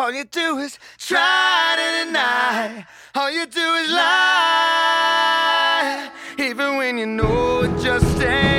All you do is try to deny. All you do is lie. Even when you know it just ain't